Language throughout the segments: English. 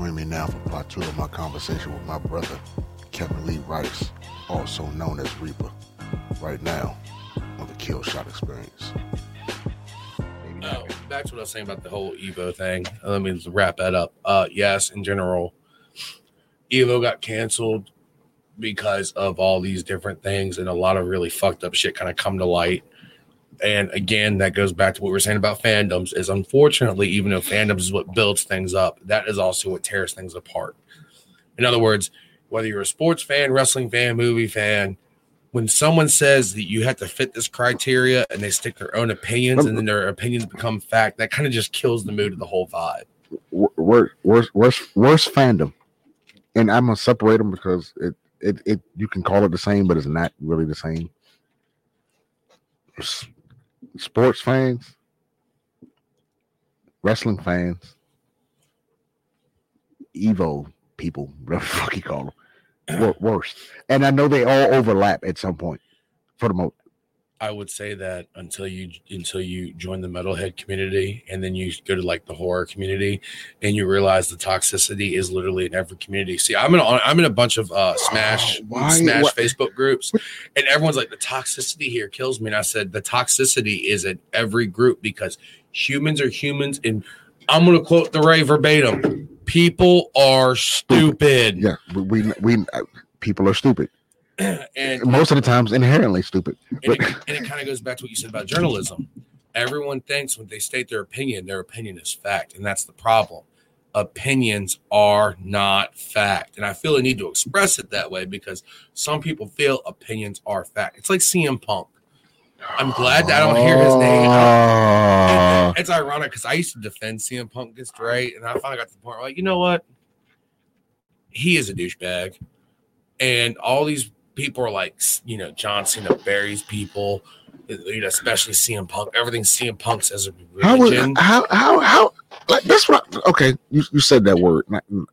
Join me now for part two of my conversation with my brother, Kevin Lee Rice, also known as Reaper, right now on the Killshot Experience. Oh, back to what I was saying about the whole Evo thing. Let me wrap that up. Uh, yes, in general, Evo got canceled because of all these different things, and a lot of really fucked up shit kind of come to light. And again, that goes back to what we are saying about fandoms. Is unfortunately, even though fandoms is what builds things up, that is also what tears things apart. In other words, whether you're a sports fan, wrestling fan, movie fan, when someone says that you have to fit this criteria and they stick their own opinions and then their opinions become fact, that kind of just kills the mood of the whole vibe. Worst, worst, worst, worst fandom, and I'm gonna separate them because it, it, it, you can call it the same, but it's not really the same. Sports fans, wrestling fans, Evo people, whatever the fuck you call them worse. And I know they all overlap at some point for the most. I would say that until you until you join the metalhead community and then you go to like the horror community and you realize the toxicity is literally in every community. See, I'm in a, I'm in a bunch of uh, Smash Why, Smash what? Facebook groups, and everyone's like the toxicity here kills me. And I said the toxicity is in every group because humans are humans, and I'm going to quote the Ray verbatim: people are stupid. Yeah, we we, we people are stupid. and most of the times inherently stupid. And it, and it kind of goes back to what you said about journalism. Everyone thinks when they state their opinion, their opinion is fact, and that's the problem. Opinions are not fact, and I feel a need to express it that way because some people feel opinions are fact. It's like CM Punk. I'm glad that I don't hear his name. Uh, it's ironic because I used to defend CM Punk against Dre, and I finally got to the point where, like, you know what? He is a douchebag and all these people are like, you know, John Cena buries people, eh, you know, especially CM Punk. Everything CM Punk says a religion. How, how, how, how, like, that's what, okay, you, you said that word. Mm.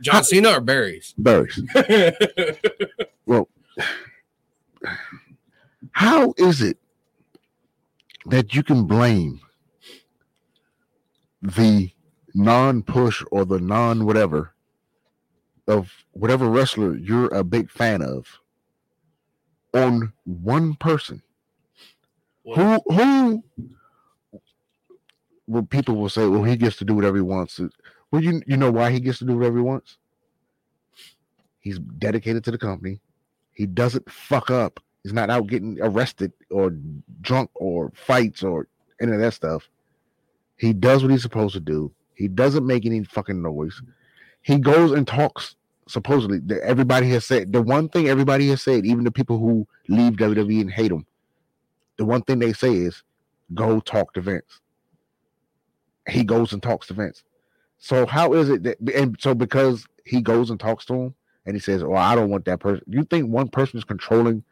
John how, Cena or berries? Berries. well, how is it that you can blame the non push or the non whatever of whatever wrestler you're a big fan of on one person what? who who well people will say well he gets to do whatever he wants well you you know why he gets to do whatever he wants? He's dedicated to the company. He doesn't fuck up. He's not out getting arrested or drunk or fights or any of that stuff. He does what he's supposed to do. He doesn't make any fucking noise. He goes and talks supposedly everybody has said the one thing everybody has said, even the people who leave WWE and hate them, the one thing they say is go talk to Vince. He goes and talks to Vince. So how is it that and so because he goes and talks to him and he says, "Oh, I don't want that person." You think one person is controlling?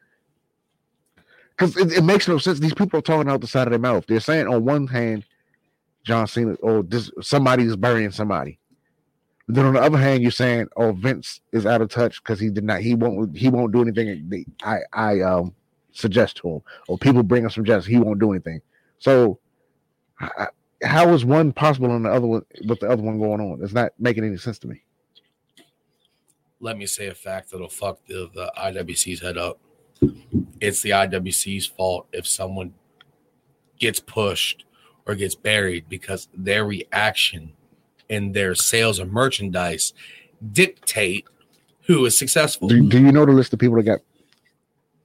Because it, it, makes no sense. These people are talking out the side of their mouth. They're saying on one hand, John Cena, or this somebody is burying somebody. But then on the other hand, you're saying, "Oh, Vince is out of touch because he did not. He won't. He won't do anything." I I um suggest to him, or people bring him suggestions. He won't do anything. So, I, how is one possible and the other one with the other one going on? It's not making any sense to me. Let me say a fact that'll fuck the, the IWC's head up. It's the IWC's fault if someone gets pushed or gets buried because their reaction and their sales of merchandise dictate who is successful. Do, do you know the list of people that got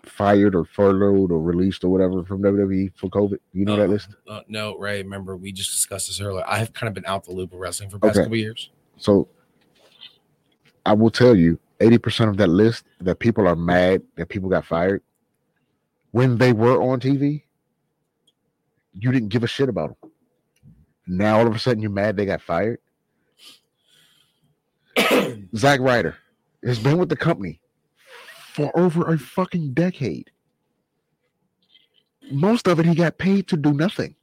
fired or furloughed or released or whatever from WWE for COVID? You know uh, that list? Uh, no, Ray. Remember, we just discussed this earlier. I have kind of been out the loop of wrestling for the past okay. couple years. So I will tell you 80% of that list that people are mad that people got fired when they were on TV, you didn't give a shit about them. Now all of a sudden you're mad they got fired. Zack Ryder has been with the company for over a fucking decade. Most of it he got paid to do nothing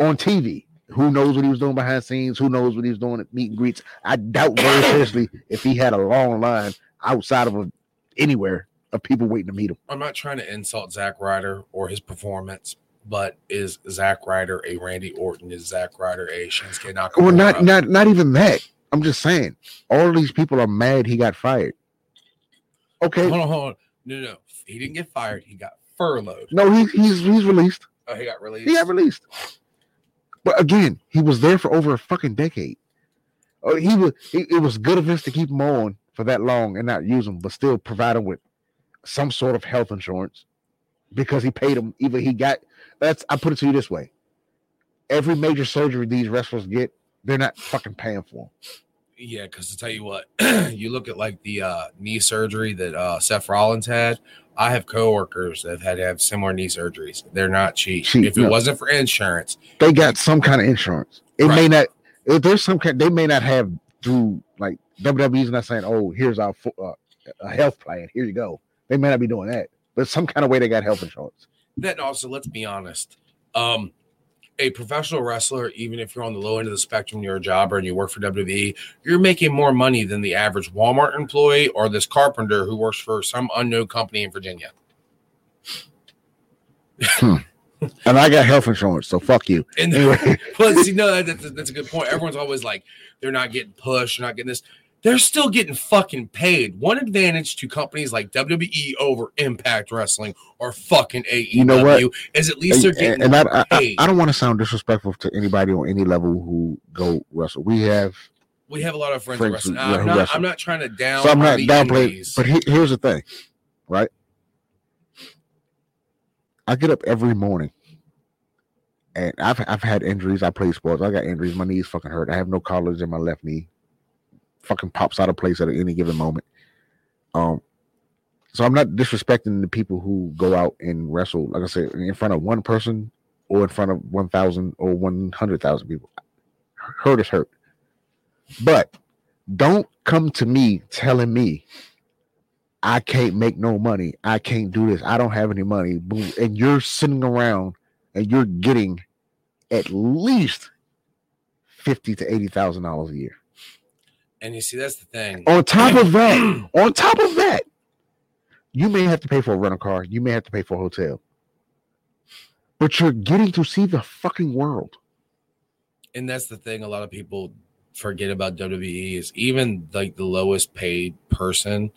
on TV. Who knows what he was doing behind scenes? Who knows what he was doing at meet and greets? I doubt very seriously if he had a long line outside of a, anywhere of people waiting to meet him. I'm not trying to insult Zack Ryder or his performance, but is Zack Ryder a Randy Orton? Is Zack Ryder a Shinsuke Nakamura? Well, not not not even that I'm just saying, all these people are mad he got fired. Okay. Hold on, hold on. No, no, he didn't get fired. He got furloughed. No, he, he's he's released. Oh, he got released. He got released. But again, he was there for over a fucking decade. Oh, he was. It, it was good of us to keep him on for that long and not use him, but still provide him with some sort of health insurance because he paid him. Even he got. That's. I put it to you this way: every major surgery these wrestlers get, they're not fucking paying for. Them. Yeah, because to tell you what, you look at like the uh, knee surgery that uh, Seth Rollins had. I have coworkers that have had to have similar knee surgeries. They're not cheap. Cheap, if it no. wasn't for insurance, They got some kind of insurance. It may not. If there's some kind, they may not have through like WWE's not saying, "Oh, here's our uh, a health plan. Here you go." They may not be doing that, but some kind of way they got health insurance. then also let's be honest. Um, a professional wrestler, even if you're on the low end of the spectrum, you're a jobber and you work for WWE, you're making more money than the average Walmart employee or this carpenter who works for some unknown company in Virginia. Hmm. And I got health insurance, so fuck you. And Anyway. well, see, no, that, that's, that's a good point. Everyone's always like, they're not getting pushed, they're not getting this. They're still getting fucking paid. One advantage to companies like WWE over Impact Wrestling or fucking AEW You know what? is at least they're And, getting and I, I, I. I don't want to sound disrespectful to anybody on any level who go wrestle. We have, we have a lot of friends, Friends wrestling. who- I'm, not, wrestle. I'm not trying to down. so I'm not downplaying. But he, here's the thing, right? I get up every morning, and I've I've had injuries. I play sports. I got injuries. My knees fucking hurt. I have no cartilage in my left knee. Fucking pops out of place at any given moment. Um, so I'm not disrespecting the people who go out and wrestle, like I said, in front of one person or in front of one thousand or one hundred thousand people. Hurt is hurt, but don't come to me telling me I can't make no money. I can't do this. I don't have any money. And you're sitting around and you're getting at least fifty to eighty thousand dollars a year. And you see, that's the thing. On top of that, on top of that, you may have to pay for a rental car. You may have to pay for a hotel. But you're getting to see the fucking world. and that's the thing a lot of people forget about WWE is even like the lowest paid person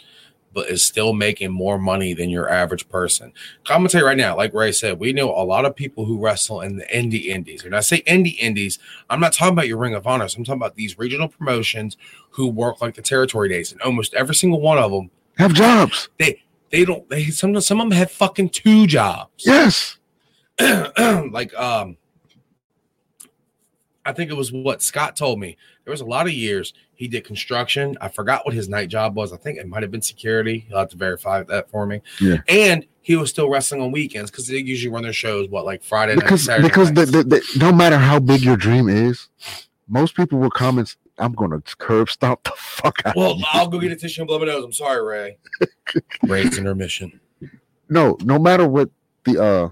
but is still making more money than your average person. I'm gonna tell you right now, like Ray said, we know a lot of people who wrestle in the indie indies. And I say indie indies, I'm not talking about your Ring of Honors. I'm talking about these regional promotions who work like the territory days, and almost every single one of them, Have jobs. They they don't. They some some of them have fucking two jobs. Yes. like um I think it was what Scott told me. There was a lot of years he did construction. I forgot what his night job was. I think it might have been security. You'll have to verify that for me. Yeah. And he was still wrestling on weekends because they usually run their shows what like Friday night, because Saturday because the, the, the, no matter how big your dream is, most people will come and I'm gonna curb stomp the fuck out. well, of you. I'll go get a tissue and blow my nose. I'm sorry, Ray. Ray's intermission. no, no matter what the uh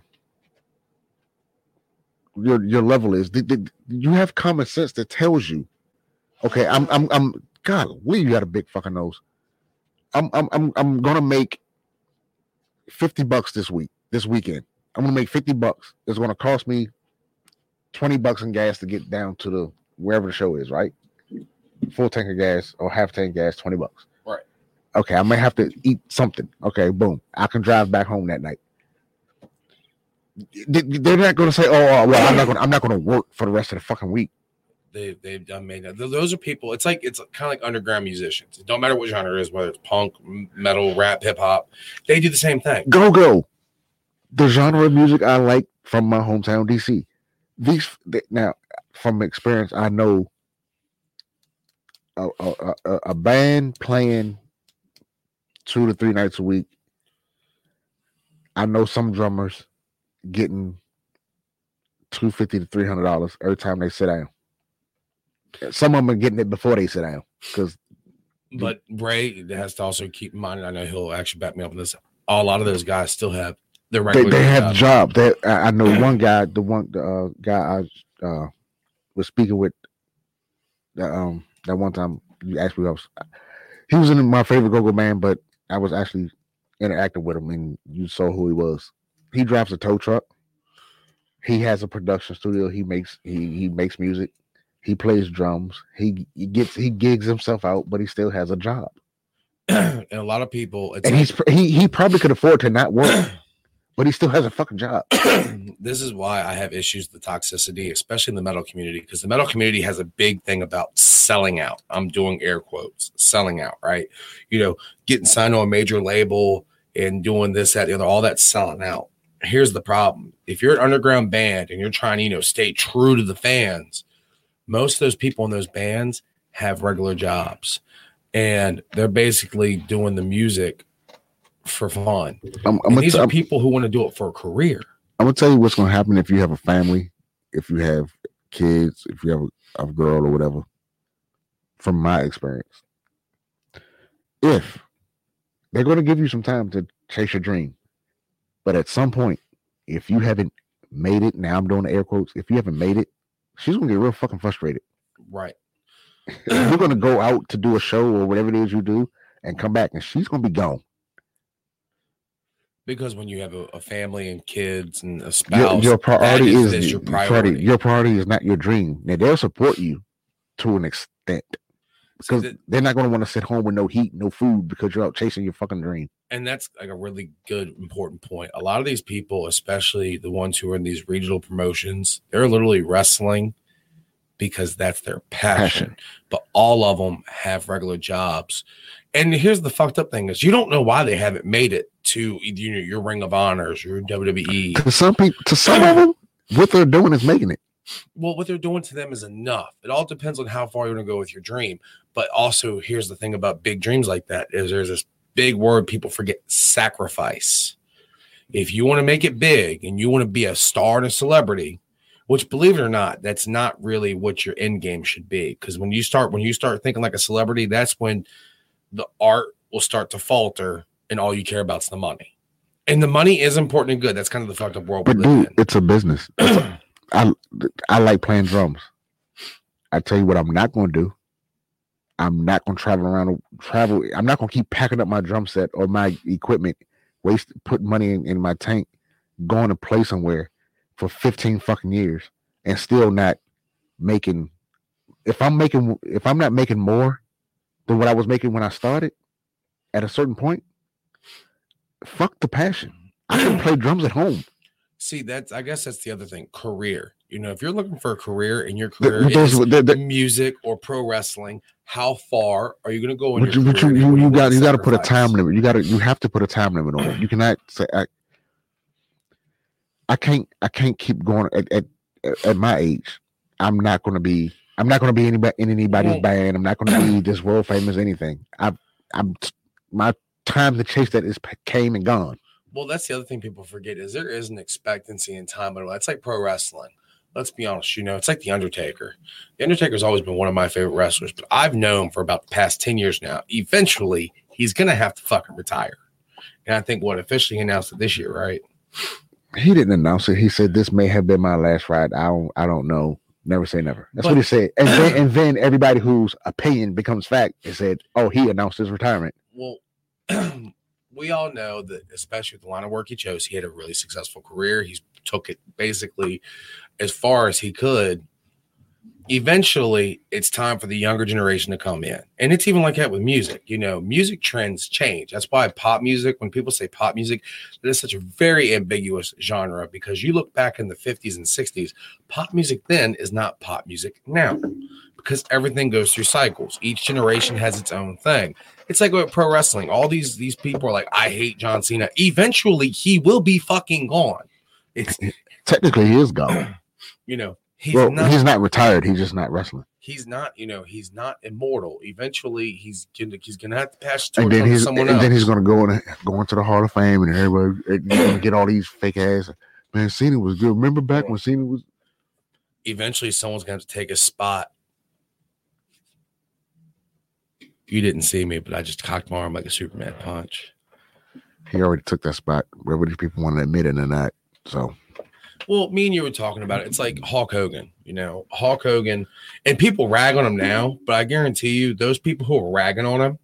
your your level is, the, the, you have common sense that tells you, okay, I'm I'm I'm God, we you got a big fucking nose. I'm I'm I'm I'm gonna make fifty bucks this week, this weekend. I'm gonna make fifty bucks. It's gonna cost me twenty bucks in gas to get down to the wherever the show is, right? Full tank of gas or half tank gas, twenty bucks. Right. Okay, I may have to eat something. Okay, boom. I can drive back home that night. They- They're not going to say, "Oh, oh, well, I'm not going. I'm not going to work for the rest of the fucking week." They they've done made that. Those are people. It's like it's kind of like underground musicians. It don't matter what genre it is, whether it's punk, metal, rap, hip hop. They do the same thing. Go go. The genre of music I like from my hometown, DC. These th- now, from experience, I know a, a, a, a band playing two to three nights a week. I know some drummers getting two fifty to three hundred dollars every time they sit down. Some of them are getting it before they sit down because But Ray has to also keep in mind, I know he'll actually back me up on this. A lot of those guys still have their they, regular they have job. jobs. They, I, I know one guy, the one the, uh, guy I uh, was speaking with that um that one time you asked me, I was, he was in my favorite go-go man, but I was actually interacting with him, and you saw who he was. He drives a tow truck. He has a production studio. He makes he he makes music. He plays drums. He, he gets he gigs himself out, but he still has a job. and a lot of people, and he's he he probably could afford to not work, but he still has a fucking job. this is why I have issues with toxicity, especially in the metal community, because the metal community has a big thing about selling out. I'm doing air quotes, selling out, right? You know, getting signed to a major label and doing this, that, the other, all that selling out. Here's the problem. If you're an underground band and you're trying to, you know, stay true to the fans, most of those people in those bands have regular jobs and they're basically doing the music for fun. I'm, I'm these are people who want to do it for a career. I'm gonna tell you what's gonna happen if you have a family, if you have kids, if you have a, a girl or whatever. From my experience, if they're gonna give you some time to chase your dream, but at some point, if you haven't made it, now I'm doing the air quotes. If you haven't made it, she's gonna get real fucking frustrated. Right. You're gonna go out to do a show or whatever it is you do, and come back, and she's gonna be gone because when you have a, a, family and kids and a spouse, your, your priority is, is your priority. Your priority is not your dream. Now they'll support you to an extent because they're not going to want to sit home with no heat, no food because you're out chasing your fucking dream. And that's like a really good, important point. A lot of these people, especially the ones who are in these regional promotions, they're literally wrestling because that's their passion. passion. But all of them have regular jobs. And here's the fucked up thing is you don't know why they haven't made it to you know, your Ring of Honors, your WWE. To some people, to some of them, what they're doing is making it. Well, what they're doing to them is enough. It all depends on how far you're going to go with your dream. But also, here's the thing about big dreams like that is there's this big word people forget: sacrifice. If you want to make it big and you want to be a star and a celebrity, which believe it or not, that's not really what your end game should be. Because when you start when you start thinking like a celebrity, that's when the art will start to falter and all you care about is the money. And the money is important and good. That's kind of the fucked up world. But dude, in. it's a business. It's a, I I like playing drums. I tell you what, I'm not going to do. I'm not going to travel around. Travel. I'm not going to keep packing up my drum set or my equipment, waste put money in, in my tank, going to play somewhere for 15 fucking years and still not making. If I'm making, if I'm not making more than what I was making when I started, at a certain point, fuck the passion. I can play drums at home. See, that's I guess that's the other thing. Career. You know, if you're looking for a career and your career is the, the, music or pro wrestling, how far are you going to go in you. You, you, you got you got to put a time limit. You got to you have to put a time limit on it. You cannot say I, I can't I can't keep going at, at, at my age. I'm not going to be I'm not going to be anybody in anybody's band. I'm not going to be this world famous anything. I I'm my time to chase that is came and gone. Well, that's the other thing people forget is there is an expectancy in time. But it's like pro wrestling. Let's be honest, you know, it's like the Undertaker. The Undertaker's always been one of my favorite wrestlers, but I've known for about the past 10 years now. Eventually, he's gonna have to fucking retire. And I think what officially announced it this year, right? He didn't announce it. He said this may have been my last ride. I don't I don't know. Never say never. That's but, what he said. And then, and then everybody whose opinion becomes fact and said, "Oh, he announced his retirement." Well, we all know that, especially with the line of work he chose, he had a really successful career. He took it basically as far as he could. Eventually, it's time for the younger generation to come in. And it's even like that with music. You know, music trends change. That's why pop music, when people say pop music, that is such a very ambiguous genre because you look back in the 50s and 60s, pop music then is not pop music now because everything goes through cycles. Each generation has its own thing. It's like with pro wrestling. All these these people are like, I hate John Cena. Eventually, he will be fucking gone. It's technically he is gone. You know, he's well, not. He's not retired. He's just not wrestling. He's not. You know, he's not immortal. Eventually, he's gonna he's gonna have to pass the torch and he's, and then he's gonna go and go into the Hall of Fame, and everybody get all these fake ass. Man, Cena was good. Remember back when Cena was. Eventually, someone's gonna have to take a spot You didn't see me, but I just cocked my arm like a Superman punch. He already took that spot, whether these people want to admit it or not. So, well, me and you were talking about it. It's like Hulk Hogan, you know, Hulk Hogan, and people rag on him now, but I guarantee you, those people who are ragging on him,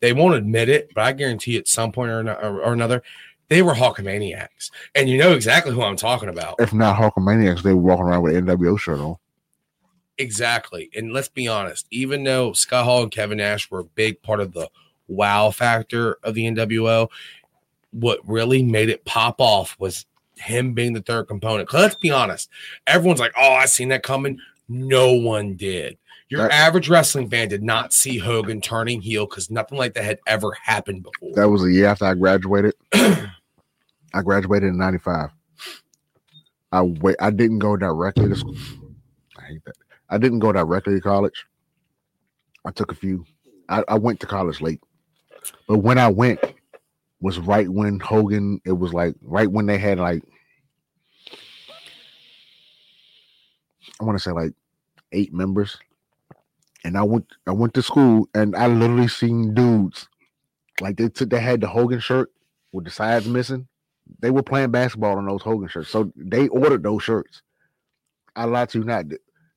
they won't admit it, but I guarantee at some point or, or another, they were Hulkamaniacs. And you know exactly who I'm talking about. If not Hulkamaniacs, they were walking around with an NWO shirt on Exactly. And let's be honest, even though Scott Hall and Kevin Nash were a big part of the wow factor of the NWO, what really made it pop off was him being the third component. let's be honest, everyone's like, oh, I seen that coming. No one did. Your That- average wrestling fan did not see Hogan turning heel because nothing like that had ever happened before. That was a year after I graduated. I graduated in '95. I wait. I didn't go directly to school. I hate that. I didn't go directly to college. I took a few. I, I went to college late, but when I went was right when Hogan. It was like right when they had like I want to say like eight members, and I went. I went to school, and I literally seen dudes like they took. They had the Hogan shirt with the sides missing. They were playing basketball in those Hogan shirts, so they ordered those shirts. I lied to you not.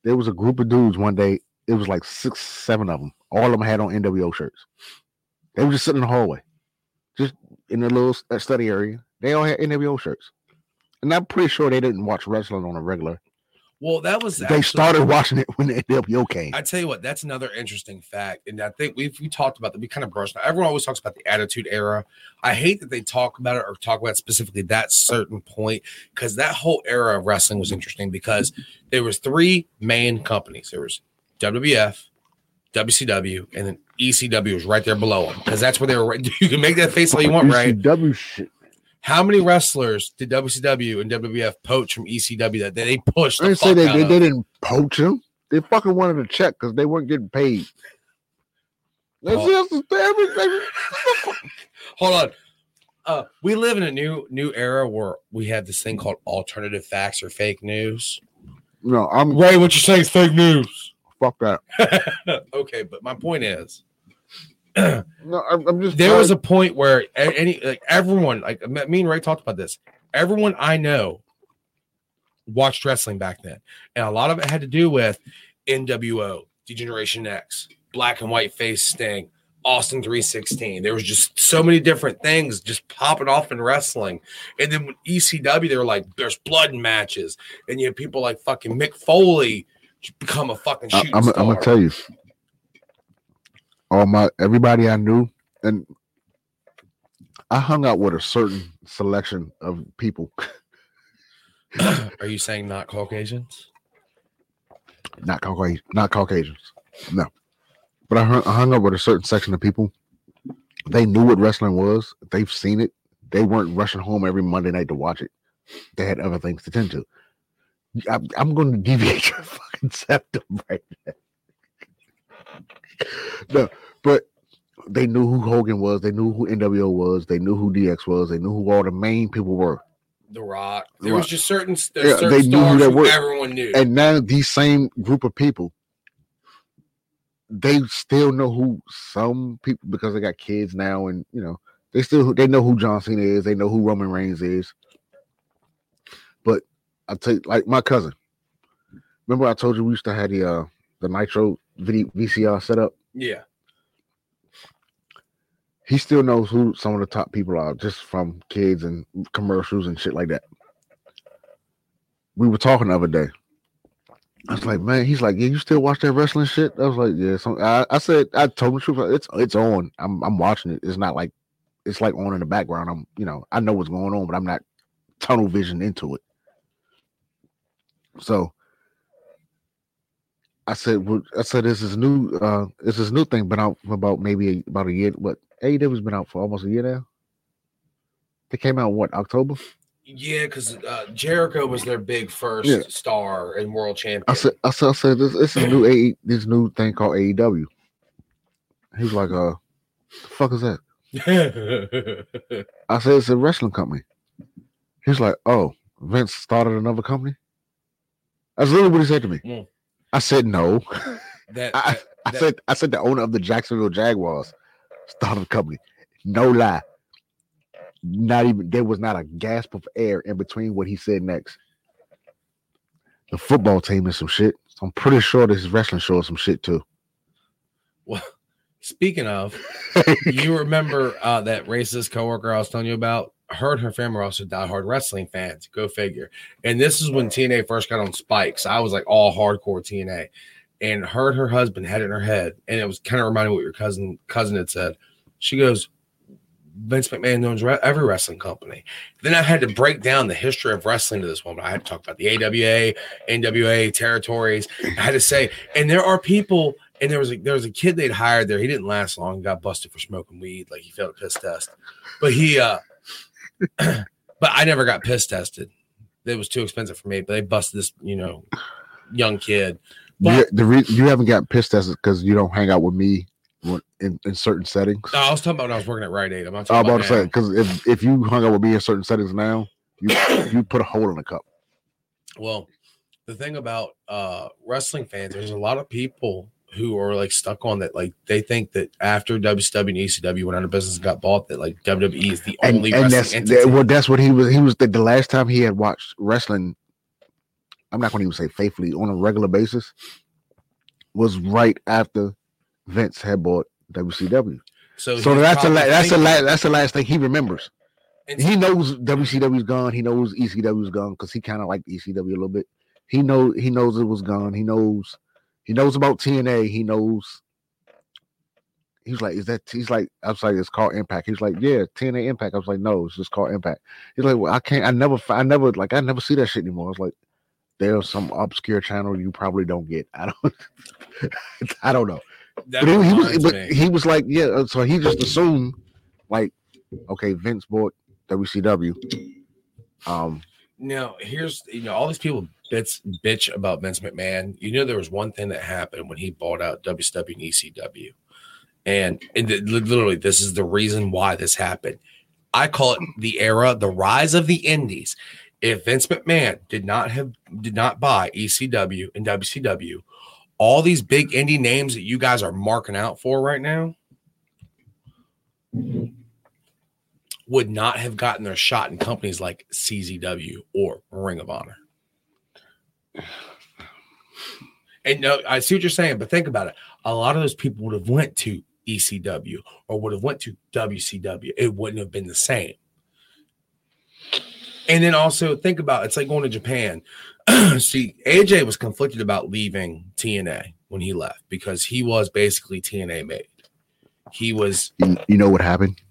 There was a group of dudes one day. It was like six, seven of them. All of them had on NWO shirts. They were just sitting in the hallway, just in the little uh, study area. They all had NWO shirts, and I'm pretty sure they didn't watch wrestling on a regular. Well, that was They actually- started watching it when the NWO came. I tell you what, that's another interesting fact, and I think we've we talked about that. We kind of brushed. Everyone always talks about the Attitude Era. I hate that they talk about it or talk about specifically that certain point because that whole era of wrestling was interesting because there was three main companies. There was WWF, WCW, and then ECW was right there below them because that's where they were. Right. You can make that face all you want, right? ECW shit. How many wrestlers did WCW and WWF poach from ECW that they pushed? I didn't say they, they, of? they didn't poach them. They fucking wanted a check because they weren't getting paid. That's Oh. just everything. hold on. Uh, we live in a new new era where we have this thing called alternative facts or fake news. No, I'm Ray, what you're saying is fake news. fuck that. okay, but my point is, No, I'm, I'm just. there was a point where any like everyone, like me and Ray talked about this. Everyone I know watched wrestling back then, and a lot of it had to do with NWO, Degeneration X, Black and White Face Sting, Austin 316. There was just so many different things just popping off in wrestling. And then with ECW, they were like, there's blood matches. And you have people like fucking Mick Foley become a fucking I, shooting I'm, I'm gonna tell you. All my everybody I knew, and I hung out with a certain selection of people. Are you saying not Caucasians? not Caucasian, not Caucasians. No, but I hung, I hung up with a certain section of people. They knew what wrestling was. They've seen it. They weren't rushing home every Monday night to watch it. They had other things to tend to. I, I'm going to deviate your fucking septum right now. no, but they knew who Hogan was. They knew who NWO was. They knew who DX was. They knew who all the main people were. The Rock. There The was Rock. just certain, Yeah, certain they knew who they who were. everyone knew. And now these same group of people, they still know who some people because they got kids now, and you know they still they know who John Cena is. They know who Roman Reigns is. But I tell you, like my cousin. Remember I told you we used to have the uh the Nitro video VCR set up. yeah. He still knows who some of the top people are just from kids and commercials and shit like that. We were talking the other day. I was like, man, he's like, yeah, you still watch that wrestling shit? I was like, yeah. So I, I said, I told him the truth. It's it's on. I'm I'm watching it. It's not like it's like on in the background. I'm you know I know what's going on, but I'm not tunnel vision into it. So I said, well, I said this is new. Uh, this is new thing. but for about maybe about a year. What AEW's been out for almost a year now. They came out what October? Yeah, because uh, Jericho was their big first Yeah. star and world champion. I said, I said, I said, this, this is a new AE, this new thing called AEW. He was like, uh, the fuck is that? I said, it's a wrestling company. He's like, oh, Vince started another company. That's literally what he said to me. Mm. I said, no. that, I, that- I that- said, I said the owner of the Jacksonville Jaguars started a company. No lie. Not even there was not a gasp of air in between what he said next. The football team is some shit. So I'm pretty sure this wrestling show is some shit too. well, speaking of, you remember uh, that racist coworker I was telling you about her and her family are also diehard wrestling fans. Go figure. And this is when TNA first got on spikes. I was like all hardcore TNA. And her and her husband had it in her head. And it was kind of reminding what your cousin cousin had said. She goes, Vince McMahon owns every wrestling company. Then I had to break down the history of wrestling to this woman. I had to talk about the AWA, NWA territories. I had to say, and there are people, and there was a there was a kid they'd hired there. He didn't last long. Got busted for smoking weed, like he failed a piss test. But he, uh but I never got piss tested. It was too expensive for me. But they busted this, you know, young kid. But, you, the re- you haven't gotten piss tested because you don't hang out with me in, in certain settings. No, I was talking about when I was working at Rite Aid. I'm not talking about, about to say because if if you hung out with me in certain settings now, you you put a hole in the cup. Well, the thing about uh wrestling fans, there's a lot of people who are like stuck on that. Like they think that after WCW and ECW went out of business and got bought, that like WWE is the only and, and that's that, well, that's what he was. He was the, the last time he had watched wrestling. I'm not going to even say faithfully on a regular basis. Was right after Vince had bought WCW. So, so that's the la- that's the la- that's the last thing he remembers. And he knows WCW's gone. He knows ECW's gone because he kind of liked ECW a little bit. He know he knows it was gone. He knows he knows about TNA. He knows. He's like, is that? He's like, I was like, it's called Impact. He's like, yeah, TNA Impact. I was like, no, it's just called Impact. He's like, well, I can't. I never. I never like. I never see that shit anymore. I was like, there's some obscure channel you probably don't get. I don't. I don't know. That but he, was, but he was like, yeah. Uh, so he just assumed, like, okay, Vince bought WCW. Um. Now here's you know all these people bitch bitch about Vince McMahon. You know there was one thing that happened when he bought out WCW and ECW, and, and the, literally this is the reason why this happened. I call it the era, the rise of the Indies. If Vince McMahon did not have did not buy ECW and WCW, all these big indie names that you guys are marking out for right now would not have gotten their shot in companies like CZW or Ring of Honor. And no, I see what you're saying, but think about it. A lot of those people would have went to ECW or would have went to WCW. It wouldn't have been the same. And then also think about it's like going to Japan. See, AJ was conflicted about leaving TNA when he left because he was basically TNA made. He was. You, you know what happened?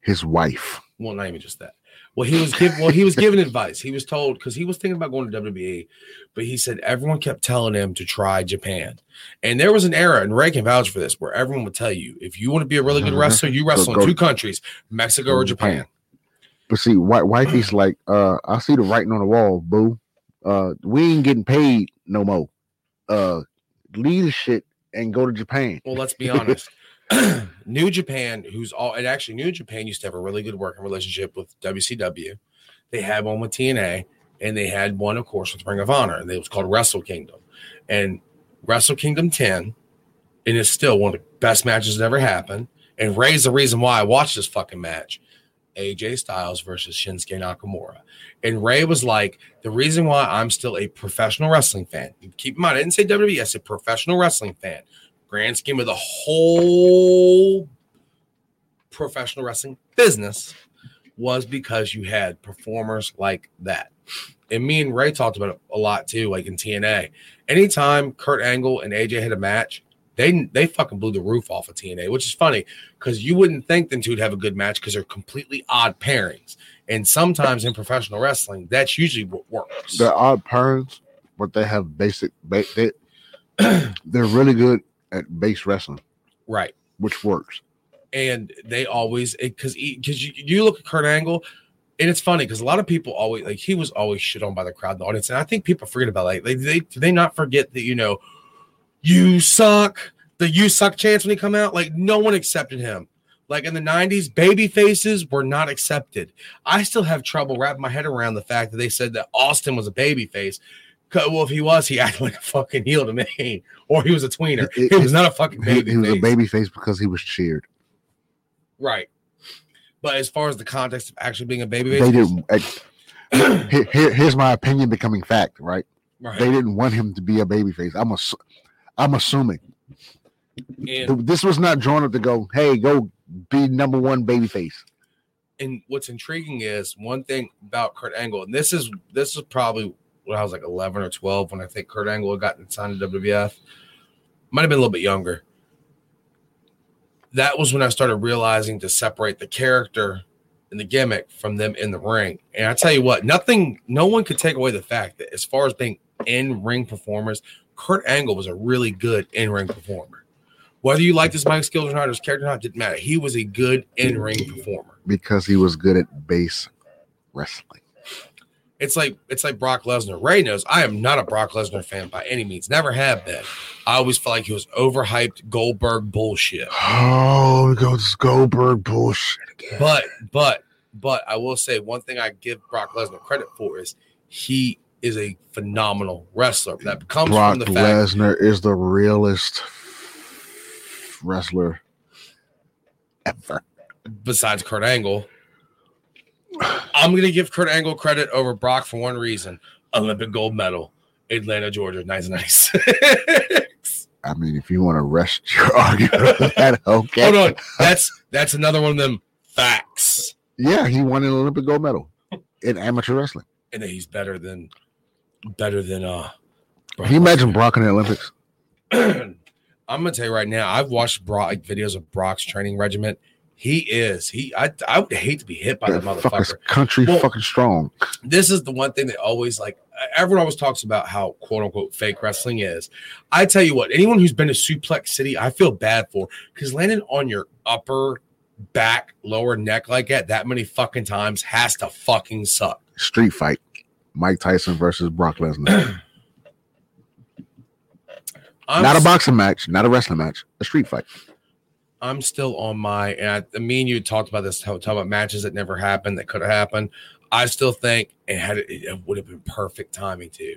His wife. Well, not even just that. Well, he was given. Well, he was given advice. He was told because he was thinking about going to WWE, but he said everyone kept telling him to try Japan. And there was an era, and Ray can vouch for this, where everyone would tell you if you want to be a really good mm-hmm. wrestler, you wrestle in two countries, Mexico or Japan. But see, white wifey's like, uh, I see the writing on the wall, boo. Uh, we ain't getting paid no more. Uh, leave the shit and go to Japan. Well, let's be honest. New Japan, who's all and actually New Japan used to have a really good working relationship with WCW. They had one with TNA, and they had one, of course, with Ring of Honor, and it was called Wrestle Kingdom. And Wrestle Kingdom 10, and it's still one of the best matches that ever happened. And Ray's the reason why I watched this fucking match. AJ Styles versus Shinsuke Nakamura. And Ray was like, the reason why I'm still a professional wrestling fan, keep in mind, I didn't say WWE, I said professional wrestling fan. Grand scheme of the whole professional wrestling business was because you had performers like that. And me and Ray talked about it a lot too, like in TNA. Anytime Kurt Angle and AJ had a match, they they fucking blew the roof off of TNA, which is funny because you wouldn't think them two would have a good match because they're completely odd pairings. And sometimes in professional wrestling, that's usually what works. They're odd pairings, but they have basic. They, they're really good at base wrestling, right? Which works. And they always because because you, you look at Kurt Angle, and it's funny because a lot of people always like he was always shit on by the crowd, the audience, and I think people forget about like they they do they not forget that you know you suck. The you suck chance when he come out, like no one accepted him. Like in the 90s, baby faces were not accepted. I still have trouble wrapping my head around the fact that they said that Austin was a baby face. Well, if he was, he acted like a fucking heel to me, or he was a tweener. It, he was not a fucking baby. He, he was a baby face because he was cheered. Right. But as far as the context of actually being a baby face, they didn't. here, here's my opinion becoming fact. Right? right. They didn't want him to be a baby face. I'm a. I'm assuming. And this was not drawn up to go, hey, go be number one babyface. and what's intriguing is one thing about Kurt Angle, and this is this is probably when I was like 11 or 12 when I think Kurt Angle had gotten signed to WWF. Might have been a little bit younger. That was when I started realizing to separate the character and the gimmick from them in the ring. And I tell you what, nothing, no one could take away the fact that as far as being in ring performers, Kurt Angle was a really good in ring performer. Whether you liked his mic skills or not, his character or not, didn't matter. He was a good in ring performer because he was good at base wrestling. It's like it's like Brock Lesnar. Ray knows I am not a Brock Lesnar fan by any means. Never have been. I always felt like he was overhyped Goldberg bullshit. Oh, goes Goldberg bullshit again. But but but I will say one thing I give Brock Lesnar credit for is he is a phenomenal wrestler. That comes Brock from the fact Lesnar is the realest wrestler ever. besides Kurt Angle. I'm going to give Kurt Angle credit over Brock for one reason Olympic gold medal, Atlanta, Georgia, 1996. I mean, if you want to rest your argument, that okay. Hold on. That's that's another one of them facts. Yeah, he won an Olympic gold medal in amateur wrestling. And he's better than better than uh Can you imagine Brock in the Olympics? I'm gonna tell you right now, I've watched Brock like videos of Brock's training regiment. He is. He I I would hate to be hit by that That motherfucker. country Well- fucking strong. this is the one thing that always like everyone always talks about how quote unquote fake wrestling is. I tell you what, anyone who's been to Suplex City, I feel bad for because landing on your upper back, lower neck like that that many fucking times has to fucking suck. Street fight. Mike Tyson versus Brock Lesnar. Not a boxing match, not a wrestling match, a street fight. I'm still on my and I, me and you talked about this talk about matches that never happened that could have happened. I still think it had it would have been perfect timing to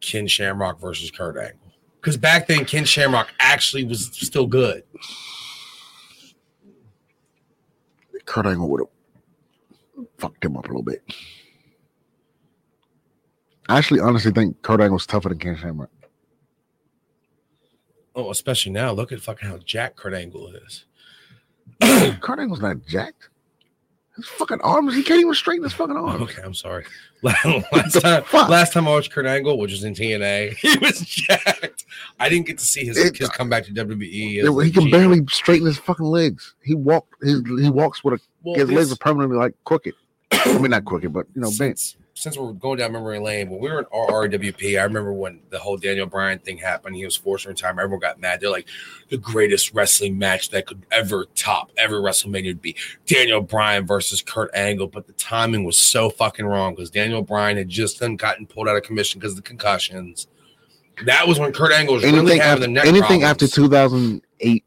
Ken Shamrock versus Kurt Angle because back then Ken Shamrock actually was still good. Kurt Angle would have fucked him up a little bit. I actually honestly think Kurt Angle's tougher than Ken Shamrock. Oh, especially now. Look at fucking how Jack Kurt Angle is. Kurt Angle's not jacked. His fucking arms, he can't even straighten his fucking arms. Okay, I'm sorry. last time, fuck? last time I watched Kurt Angle, which was in TNA, he was jacked. I didn't get to see his, It- his comeback to WWE. Well, he can G. barely straighten his fucking legs. He walk his he walks with a Well, his legs are permanently like crooked. I mean not crooked, but you know, bent. Since, we're going down memory lane, when we were in RRWP, I remember when the whole Daniel Bryan thing happened. He was forced to retire. Everyone got mad. They're like, the greatest wrestling match that could ever top every WrestleMania would be Daniel Bryan versus Kurt Angle. But the timing was so fucking wrong because Daniel Bryan had just then gotten pulled out of commission because of the concussions. That was when Kurt Angle was really Anything having after the neck anything problems. after 2008,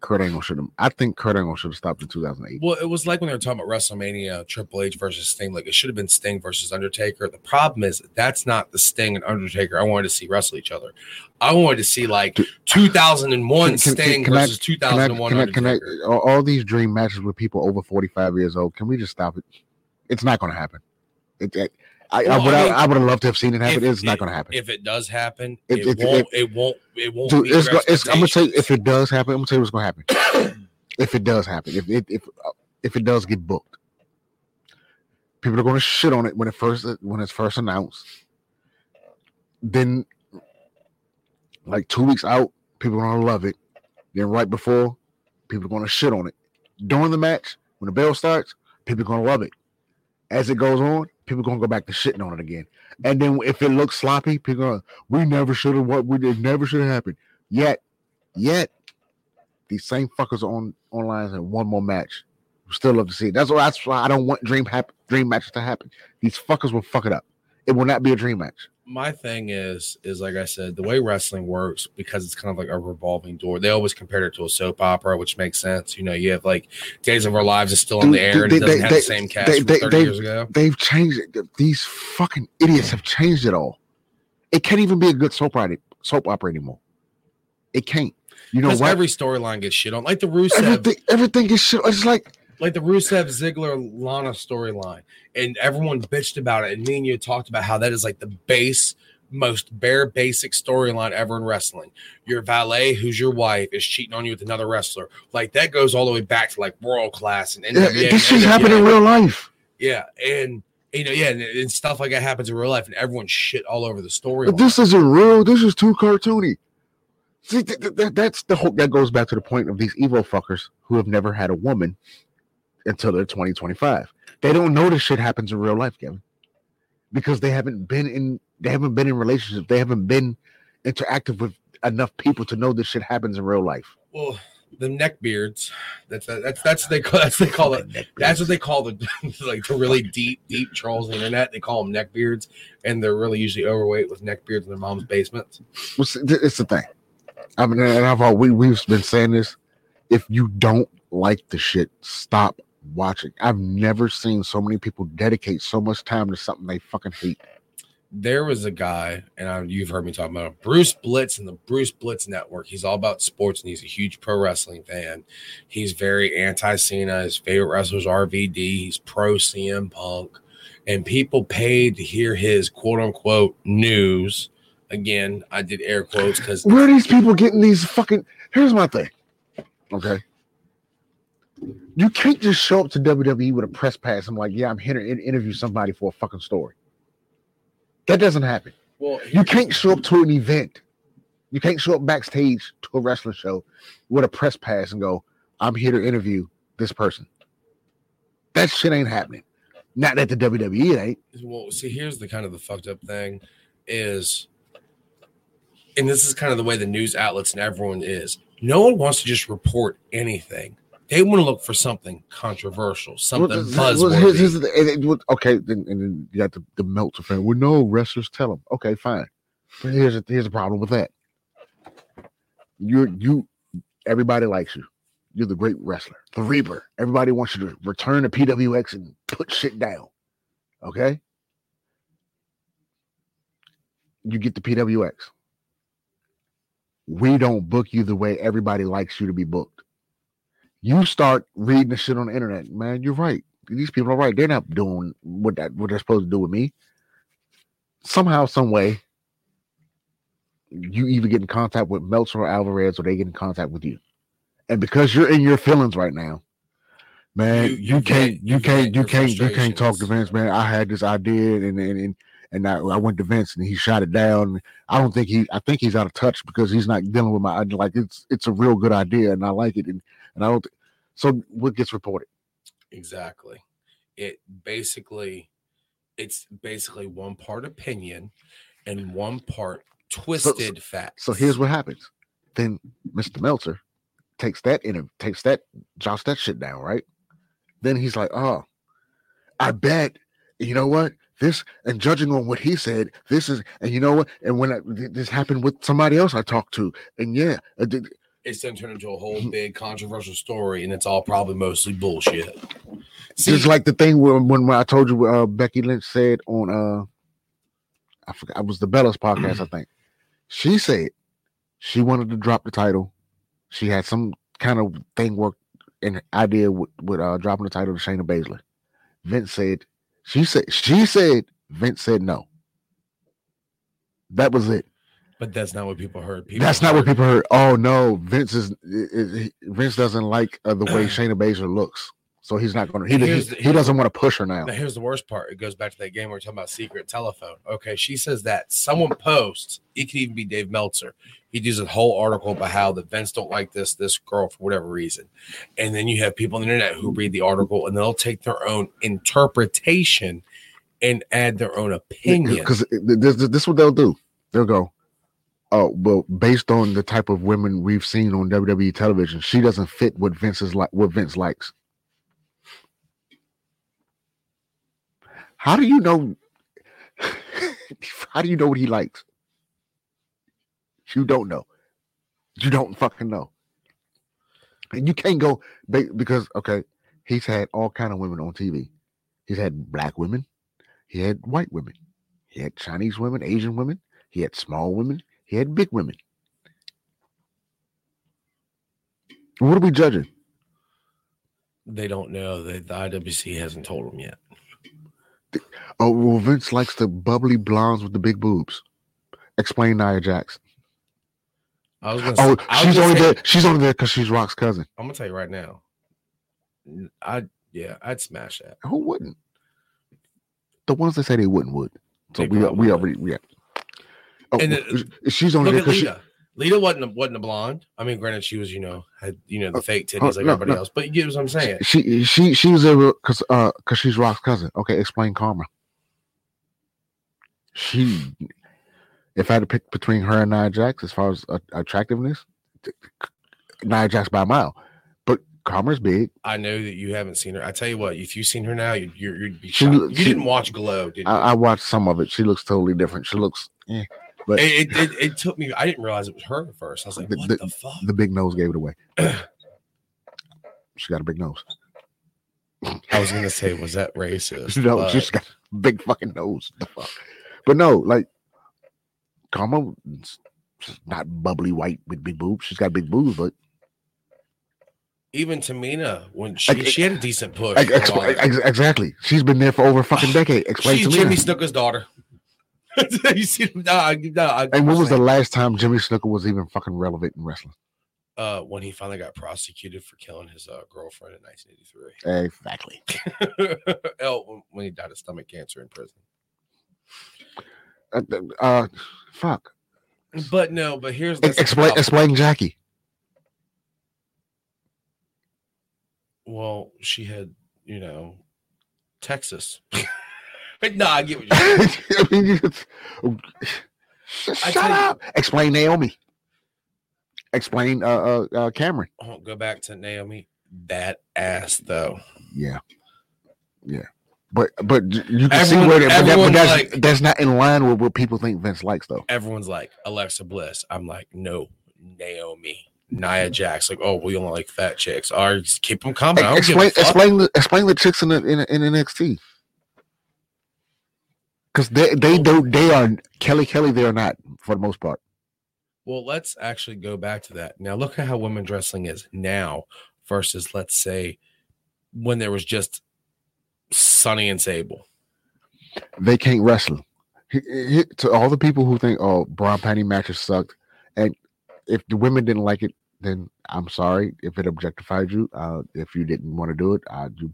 Kurt Angle should have. I think Kurt Angle should have stopped in 2008. Well, it was like when they were talking about WrestleMania, Triple H versus Sting. Like it should have been Sting versus Undertaker. The problem is that's not the Sting and Undertaker I wanted to see wrestle each other. I wanted to see like 2001 can- can- Sting can I- versus I, 2001 can I, can I, Undertaker. all, all these dream matches with people over 45 years old, can we just stop it? It's not going to happen. It, it- I, Well, I would I mean, I would have loved to have seen it happen. it's not going to happen. If it does happen, It- it, it- won't. It, won't. It won't. Dude, it's, it's, I'm gonna tell you if it does happen. I'm gonna tell you what's gonna happen. if it does happen, if it if uh, if it does get booked, people are gonna shit on it when it first when it's first announced. Then, like two weeks out, people are gonna love it. Then right before, people are gonna shit on it. During the match, when the bell starts, people are gonna love it. As it goes on, people gonna go back to shitting on it again. And then if it looks sloppy, people we never should have what we did never should have happened. Yet, yet, these same fuckers on online and one more match. We Still love to see it. That's why that's why I don't want dream hap- dream matches to happen. These fuckers will fuck it up. It will not be a dream match. My thing is is like I said, the way wrestling works because it's kind of like a revolving door. They always compare it to a soap opera, which makes sense. You know, you have like Days of Our Lives is still on the air and they- it doesn't they- have they- the same cast they- from they- 30 they- years ago. They've changed it. These fucking idiots have changed it all. It can't even be a good soap opera soap opera anymore. It can't. You know what? every storyline gets shit on, like the Rusev, everything, everything is shit. It's like like the Rusev Ziggler Lana storyline, and everyone bitched about it. And me and you talked about how that is like the base most bare basic storyline ever in wrestling. Your valet, who's your wife, is cheating on you with another wrestler. Like that goes all the way back to like world class and Yeah, this shit happened in real life. Yeah, and you know, yeah, and, and stuff like that happens in real life, and everyone shit all over the story. But this isn't real. This is too cartoony. See, th- th- that's the whole. That goes back to the point of these evil fuckers who have never had a woman until they're 20, 25. They don't know this shit happens in real life, Kevin, because they haven't been in. They haven't been in relationships. They haven't been interactive with enough people to know this shit happens in real life. well, the neckbeards. That's that's that's they call that's what they call it. That's what they call the like the really deep deep trolls on the internet. They call them neckbeards, and they're really usually overweight with neckbeards in their mom's basements. Well, It's the thing. I mean, and I've all, we we've been saying this. If you don't like the shit, stop watching. I've never seen so many people dedicate so much time to something they fucking hate. there was a guy, and I, you've heard me talk about him, Bruce Blitz and the Bruce Blitz Network. He's all about sports and he's a huge pro wrestling fan. He's very anti Cena. His favorite wrestler is RVD. He's pro CM Punk. And people paid to hear his quote unquote news. Again, I did air quotes because Where are these people getting these fucking? Here's my thing. Okay. You can't just show up to WWE with a press pass. I'm like, yeah, I'm here to interview somebody for a fucking story. That doesn't happen. well, You can't show up to an event. You can't show up backstage to a wrestling show with a press pass and go, I'm here to interview this person. That shit ain't happening. Not at the WWE, it ain't. well see here's the kind of the fucked up thing is and this is kind of the way the news outlets and everyone is no one wants to just report anything they want to look for something controversial something Well, buzzworthy here's- here's the- and okay, and then you got the, the Meltzer fan. Well, no, wrestlers tell them. Okay, fine. But here's a, here's a problem with that. You're you. Everybody likes you. You're the great wrestler, the Reaper. Everybody wants you to return to PWX and put shit down. Okay. You get the PWX. We don't book you the way everybody likes you to be booked you start reading the shit on the internet, man, you're right. These people are right. They're not doing what that what they're supposed to do with me. Somehow, some way, you either get in contact with Meltzer or Alvarez, or they get in contact with you. And because you're in your feelings right now, man, You- you, you can't, you can't, you can't, you can't talk to. Vince, man. I had this idea, and and and and I, I went to Vince, and he shot it down. I don't think he, I think he's out of touch because he's not dealing with my idea. Like it's, it's a real good idea, and I like it, and and I don't. So what gets reported? exactly it basically it's basically one part opinion and one part twisted facts So here's what happens. Then Mr. Meltzer takes that in takes that jots that shit down, right? Then he's like, oh, I bet you know what this and judging on what he said, this is and you know what, and when I, this happened with somebody else I talked to, and yeah, it's then turned into a whole big controversial story and it's all probably mostly bullshit See, just like the thing when, when when I told you uh, Becky Lynch said on uh, I forgot it was the Bellas podcast, I think. She said she wanted to drop the title. She had some kind of thing work an idea with, with uh dropping the title to Shayna Baszler. Vince said she said she said Vince said no. That was it. But that's not what people heard people That's not what people heard. Oh no, Vince is Vince doesn't like uh, the way Shayna Baszler looks, so he's not going to. He, he, he doesn't want to push her now. Now, here's the worst part. It goes back to that game we we're talking about secret telephone. Okay, she says that someone posts. It could even be Dave Meltzer. He does a whole article about how the Vince don't like this this girl for whatever reason, and then you have people on the internet who read the article and they'll take their own interpretation and add their own opinion. because this, this is what they'll do. They'll go, oh, well, based on the type of women we've seen on WWE television, she doesn't fit what Vince is like. What Vince likes. How do you know? how do you know what he likes? You don't know. You don't fucking know. And you can't go because okay, he's had all kind of women on TV. He's had black women. He had white women. He had Chinese women, Asian women. He had small women. He had big women. What are we judging? They don't know that the IWC hasn't told them yet. Oh, well, Vince likes the bubbly blondes with the big boobs. Explain Nia Jax. I was gonna. Oh, say- she's gonna only say- there. She's only there because she's Rock's cousin. I'm gonna tell you right now. I yeah, I'd smash that. Who wouldn't? The ones that say they wouldn't would. So They we we already yeah. Oh, And then- she's only Look at 'cause she, Lita. Lita wasn't a, wasn't a blonde. I mean, granted, she was you know had you know the fake titties oh, like no, everybody no. else, but you get what I'm saying. she she she was there because uh because she's Rock's cousin. Okay, explain Kharma. She, if I had to pick between her and Nia Jax as far as uh, attractiveness, Nia Jax by a mile. But Kharma's big. I know that you haven't seen her. I tell you what, if you've seen her now, you'd, you're, you'd be She shocked. You didn't watch Glow, did you? I, I watched some of it. She looks totally different. She looks. Eh. But it, it, it, took me. I didn't realize it was her at first. I was like, The- what the- the, fuck? the big nose gave it away. she got a big nose. I was gonna say, was that racist? no, But she's got a big fucking nose. The fuck. But no, like Kharma, not bubbly white with big boobs. She's got big boobs, but even Tamina, when she, Ex- she had a decent push. ex- for a ex- while. ex- exactly. She's been there for over a fucking decade. Explain She's. Jimmy Snuka's daughter. you see, no, I, no, I, and when was the last time Jimmy Snuka was even fucking relevant in wrestling? uh, when he finally got prosecuted for killing his uh, girlfriend in 1983? Exactly. oh, when- he died of stomach cancer in prison. Uh, uh, fuck. But no, but here's the explain, explain Jackie. Well, she had, you know, Texas. no, I get what you're saying. I mean, shut tell you- up. Explain Naomi. Explain uh, uh, uh Cameron. Oh, go back to Naomi. That ass though. Yeah, yeah, but but you can see Everyone- where that, but, that, but that's like- that's not in line with what people think Vince likes, though. Everyone's like Alexa Bliss. I'm like, no, Naomi. Nia Jax, like, oh, we don't like fat chicks. All right, just keep them coming. I don't give a explain explain the explain the chicks in the, in, in NXT because they they don't they are Kelly Kelly. They are not for the most part. Well, let's actually go back to that. Now, look at how women's wrestling is now versus, let's say, when there was just Sunny and Sable. They can't wrestle. He- he- To all the people who think, oh, bra panty matches sucked, and if the women didn't like it, then I'm sorry if it objectified you. Uh, if you didn't want to do it, uh, you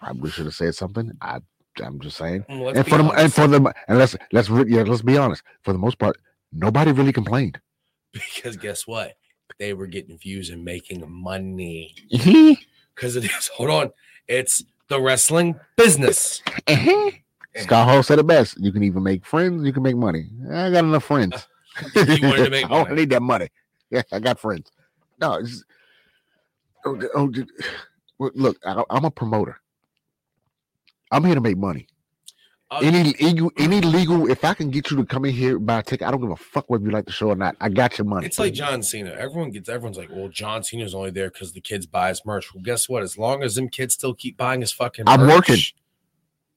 probably should have said something. I, I'm just saying. And for them, and for them, and let's let's re- yeah, let's be honest. For the most part, nobody really complained. because guess what? They were getting views and making money. Because it is, hold on, it's the wrestling business. Eh. Scott Hall said it best. You can even make friends. You can make money. I got enough friends. You wanted to make I don't need that money. Yeah, I got friends. No, it's, oh, oh, look, I, I'm a promoter. I'm here to make money. Uh, Any legal, any legal, if I can get you to come in here buy a ticket, I don't give a fuck whether you like the show or not. I got your money. It's like John Cena. Everyone gets everyone's like, well, John Cena's only there because the kids buy his merch. Well, guess what? As long as them kids still keep buying his fucking I'm working.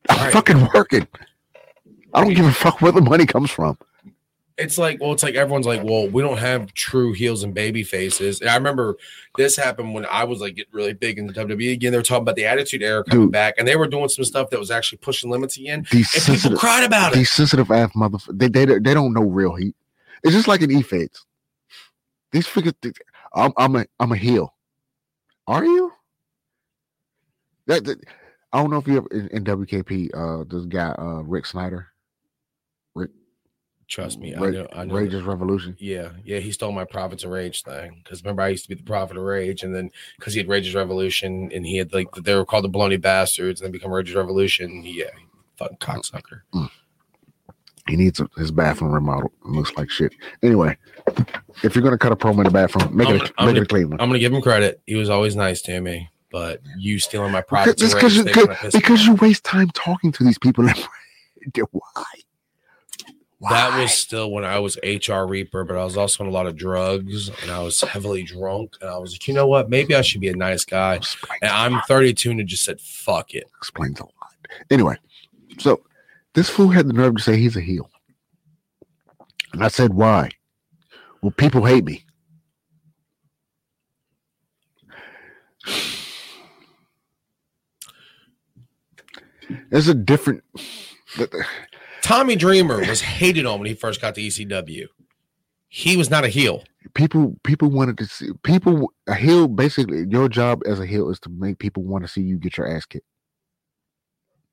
I'm Right. fucking working. I don't give a fuck where the money comes from. It's like, well, it's like everyone's like, well, we don't have true heels and baby faces. And I remember this happened when I was like getting really big in the WWE again. They were talking about the Attitude Era coming Dude. back, and they were doing some stuff that was actually pushing limits again. These And people cried about it. these sensitive ass motherfuckers. They, they they don't know real heat. It's just like an e-feds. These figures. I'm I'm a I'm a heel. Are you? That, that- I don't know if you ever in, in WKP. Uh, this guy uh Rick Snyder. Trust me, I Ra- know. I know. Rage's Revolution. Yeah, yeah, he stole my Prophets of Rage thing. Because remember, I used to be the Prophet of Rage, and then because he had Rage's Revolution, and he had like they were called the Baloney Bastards, and then become Rage's Revolution. Yeah, fucking cocksucker. Mm. He needs a, his bathroom remodeled. It looks like shit. Anyway, if you're gonna cut a promo in the bathroom, make I'm it gonna- make it gonna- a clean one. I'm gonna give him credit. He was always nice to me, but you stealing my Prophets of because Rage you, thing kinda pissed me because you waste time talking to these people. Why? Why? That was still when I was HR Reaper, but I was also on a lot of drugs and I was heavily drunk. And I was like, you know what? Maybe I should be a nice guy. Explains And I'm 32 and just said, fuck it. explains a lot. Anyway, so this fool had the nerve to say he's a heel. And I said, why? Well, people hate me. There's a different. Tommy Dreamer was hated on when he first got to ECW. He was not a heel. People people wanted to see people a heel basically your job as a heel is to make people want to see you get your ass kicked.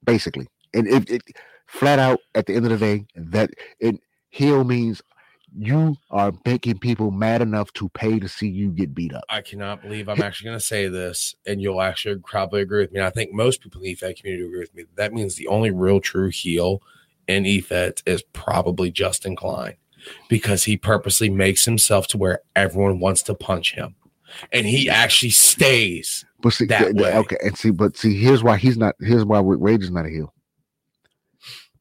Basically. And if it, flat out at the end of the day, that it heel means you are making people mad enough to pay to see you get beat up. I cannot believe I'm actually going to say this, and you'll actually probably agree with me. I think most people in the EFED community agree with me. That means the only real true heel in EFED is probably Justin Klein because he purposely makes himself to where everyone wants to punch him, and he actually stays. But see, that way. okay, and see, but see, here's why he's not. Here's why Rage is not a heel.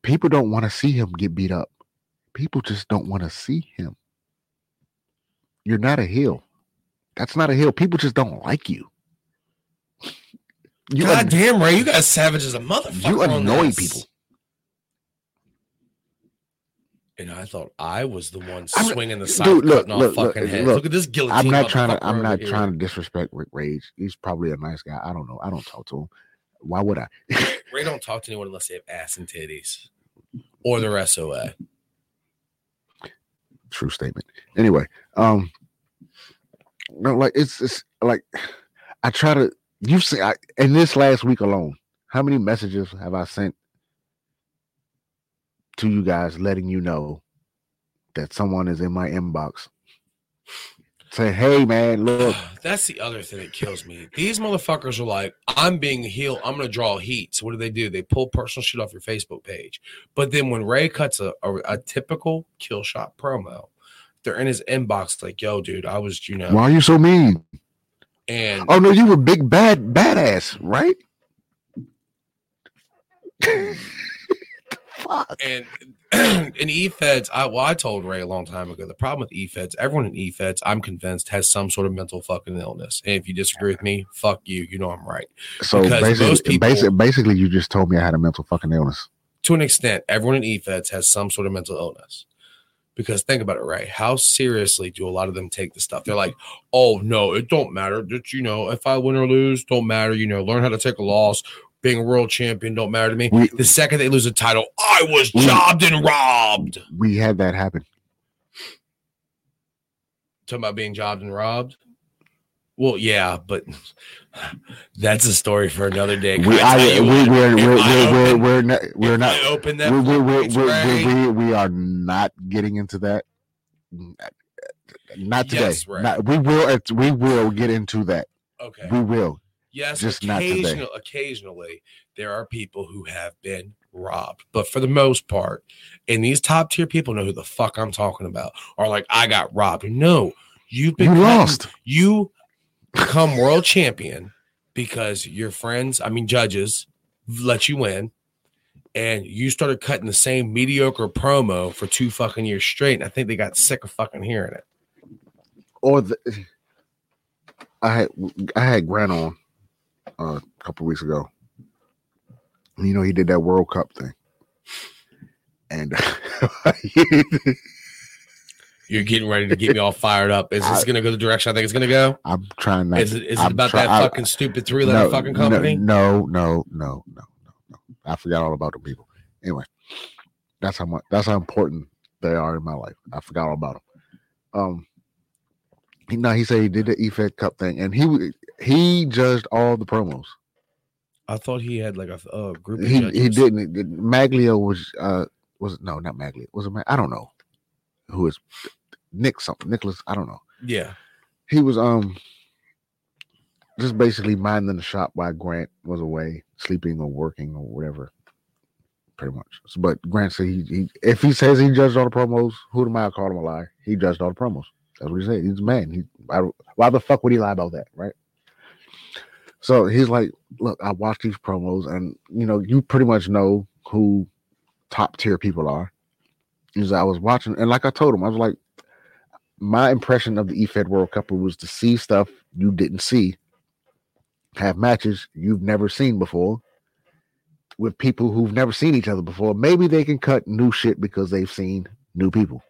People don't want to see him get beat up people just don't want to see him. You're not a heel. That's not a heel. People just don't like you. you God an- damn, Ray, you got savage as a motherfucker. You annoy people. And I thought I was the one swinging the side, dude, look, cutting look, off fucking look, heads. Look, look, at this guillotine. I'm not trying to. I'm not here. trying to disrespect Rick Rage. He's probably a nice guy. I don't know. I don't talk to him. Why would I? Ray don't talk to anyone unless they have ass and titties, or they're SOA true statement. Anyway, um, no, like it's it's like I try to. You've seen I, in this last week alone. How many messages have I sent to you guys letting you know that someone is in my inbox Say, hey man, look. That's the other thing that kills me. These motherfuckers are like, I'm being healed. I'm gonna draw heat. So what do they do? They pull personal shit off your Facebook page. But then when Ray cuts a, a, a typical kill shot promo, they're in his inbox like, yo, dude, I was, you know. Why are you so mean? And oh no, you were big bad badass, right? Fuck. And in e-feds, I well, I told Ray a long time ago. The problem with e-feds, everyone in e-feds, I'm convinced, has some sort of mental fucking illness. And if you disagree with me, fuck you. You know I'm right. So basically, people, basically, basically, you just told me I had a mental fucking illness. To an extent, everyone in e-feds has some sort of mental illness. Because think about it, right? How seriously do a lot of them take the stuff? They're like, "Oh no, it don't matter. That you know, if I win or lose, don't matter. You know, learn how to take a loss being a world champion don't matter to me. We, the second they lose a title, I was we, jobbed and robbed. We had that happen. Talking about being jobbed and robbed. Well, yeah, but that's a story for another day. We, I, we, we're, we're, we're, we're, we're, not, we're not, open that we're, we're, we're, we, we are not getting into that. Not today. Yes, right. not, we will, we will get into that. Okay. We will. Yes, just occasionally, occasionally there are people who have been robbed, but for the most part, and these top tier people know who the fuck I'm talking about. Are like, I got robbed. No, you've been you lost. You become world champion because your friends, I mean judges, let you win, and you started cutting the same mediocre promo for two fucking years straight. And I think they got sick of fucking hearing it. Or the, I had I had Grant on uh, a couple weeks ago. You know, he did that World Cup thing, and you're getting ready to get me all fired up. Is this going to go the direction I think it's going to go? I'm trying not. To Is it, is it about try, that I, fucking stupid three letter no, fucking company? No, no, no, no, no, no. I forgot all about the people. Anyway, that's how much. That's how important they are in my life. I forgot all about them. Um, he, no, he said he did the EFED Cup thing, and he he judged all the promos. I thought he had like a, a group. he judges. he didn't. Maglio was uh was no not Maglio was it? I don't know who is Nick something Nicholas. I don't know. Yeah, he was um just basically minding the shop while Grant was away, sleeping or working or whatever. Pretty much. So, but Grant said he, he if he says he judged all the promos, who am I to call him a liar? He judged all the promos. That's what he said. He's a man. He I, why the fuck would he lie about that, right? So he's like, look, I watch these promos, and you know, you pretty much know who top tier people are. He's I was watching, and like I told him, I was like, my impression of the EFED World Cup was to see stuff you didn't see, have matches you've never seen before with people who've never seen each other before. Maybe they can cut new shit because they've seen new people.